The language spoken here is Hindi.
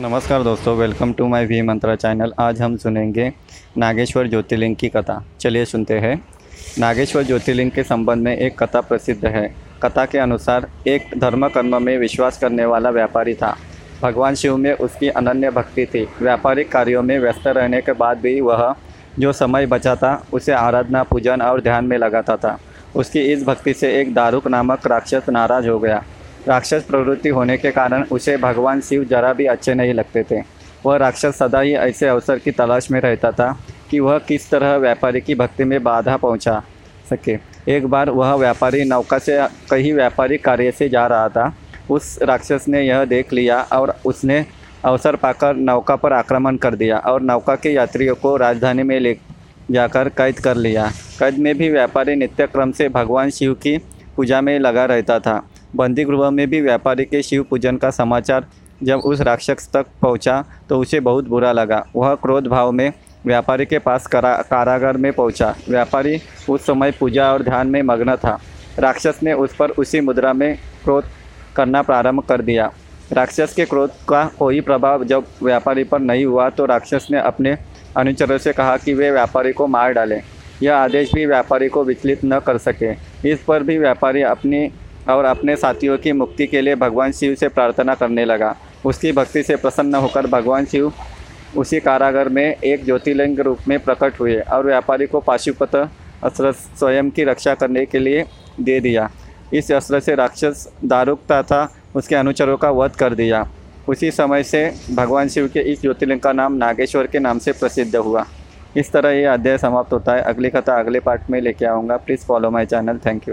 नमस्कार दोस्तों welcome to my V Mantra channel आज हम सुनेंगे नागेश्वर ज्योतिर्लिंग की कथा। चलिए सुनते हैं। नागेश्वर ज्योतिर्लिंग के संबंध में एक कथा प्रसिद्ध है। कथा के अनुसार, एक धर्म कर्म में विश्वास करने वाला व्यापारी था। भगवान शिव में उसकी अनन्य भक्ति थी। व्यापारिक कार्यों में व्यस्त रहने के बाद भी वह जो समय बचा था, उसे आराधना, पूजन और ध्यान में लगाता था। उसकी इस भक्ति से एक दारुक नामक राक्षस नाराज़ हो गया। राक्षस प्रवृत्ति होने के कारण उसे भगवान शिव जरा भी अच्छे नहीं लगते थे। वह राक्षस सदा ही ऐसे अवसर की तलाश में रहता था कि वह किस तरह व्यापारी की भक्ति में बाधा पहुँचा सके। एक बार वह व्यापारी नौका से कहीं व्यापारिक कार्य से जा रहा था। उस राक्षस ने यह देख लिया और उसने अवसर पाकर नौका पर आक्रमण कर दिया और नौका के यात्रियों को राजधानी में ले जाकर कैद कर लिया। कैद में भी व्यापारी नित्य क्रम से भगवान शिव की पूजा में लगा रहता था। बंदी गृह में भी व्यापारी के शिव पूजन का समाचार जब उस राक्षस तक पहुँचा तो उसे बहुत बुरा लगा। वह क्रोध भाव में व्यापारी के पास करा, कारागार में पहुँचा। व्यापारी उस समय पूजा और ध्यान में मग्न था। राक्षस ने उस पर उसी मुद्रा में क्रोध करना प्रारंभ कर दिया। राक्षस के क्रोध का कोई प्रभाव जब व्यापारी पर नहीं हुआ तो राक्षस ने अपने अनुचरों से कहा कि वे व्यापारी को मार डालें। यह आदेश भी व्यापारी को विचलित न कर सके। इस पर भी व्यापारी अपनी और अपने साथियों की मुक्ति के लिए भगवान शिव से प्रार्थना करने लगा। उसकी भक्ति से प्रसन्न होकर भगवान शिव उसी कारागार में एक ज्योतिर्लिंग रूप में प्रकट हुए और व्यापारी को पाशुपत अस्त्र स्वयं की रक्षा करने के लिए दे दिया। इस अस्त्र से राक्षस दारुक तथा उसके अनुचरों का वध कर दिया। उसी समय से भगवान शिव के इस ज्योतिर्लिंग का नाम नागेश्वर के नाम से प्रसिद्ध हुआ। इस तरह ये अध्याय समाप्त होता है। अगली कथा अगले पार्ट में लेके आऊँगा। Please follow my channel thank you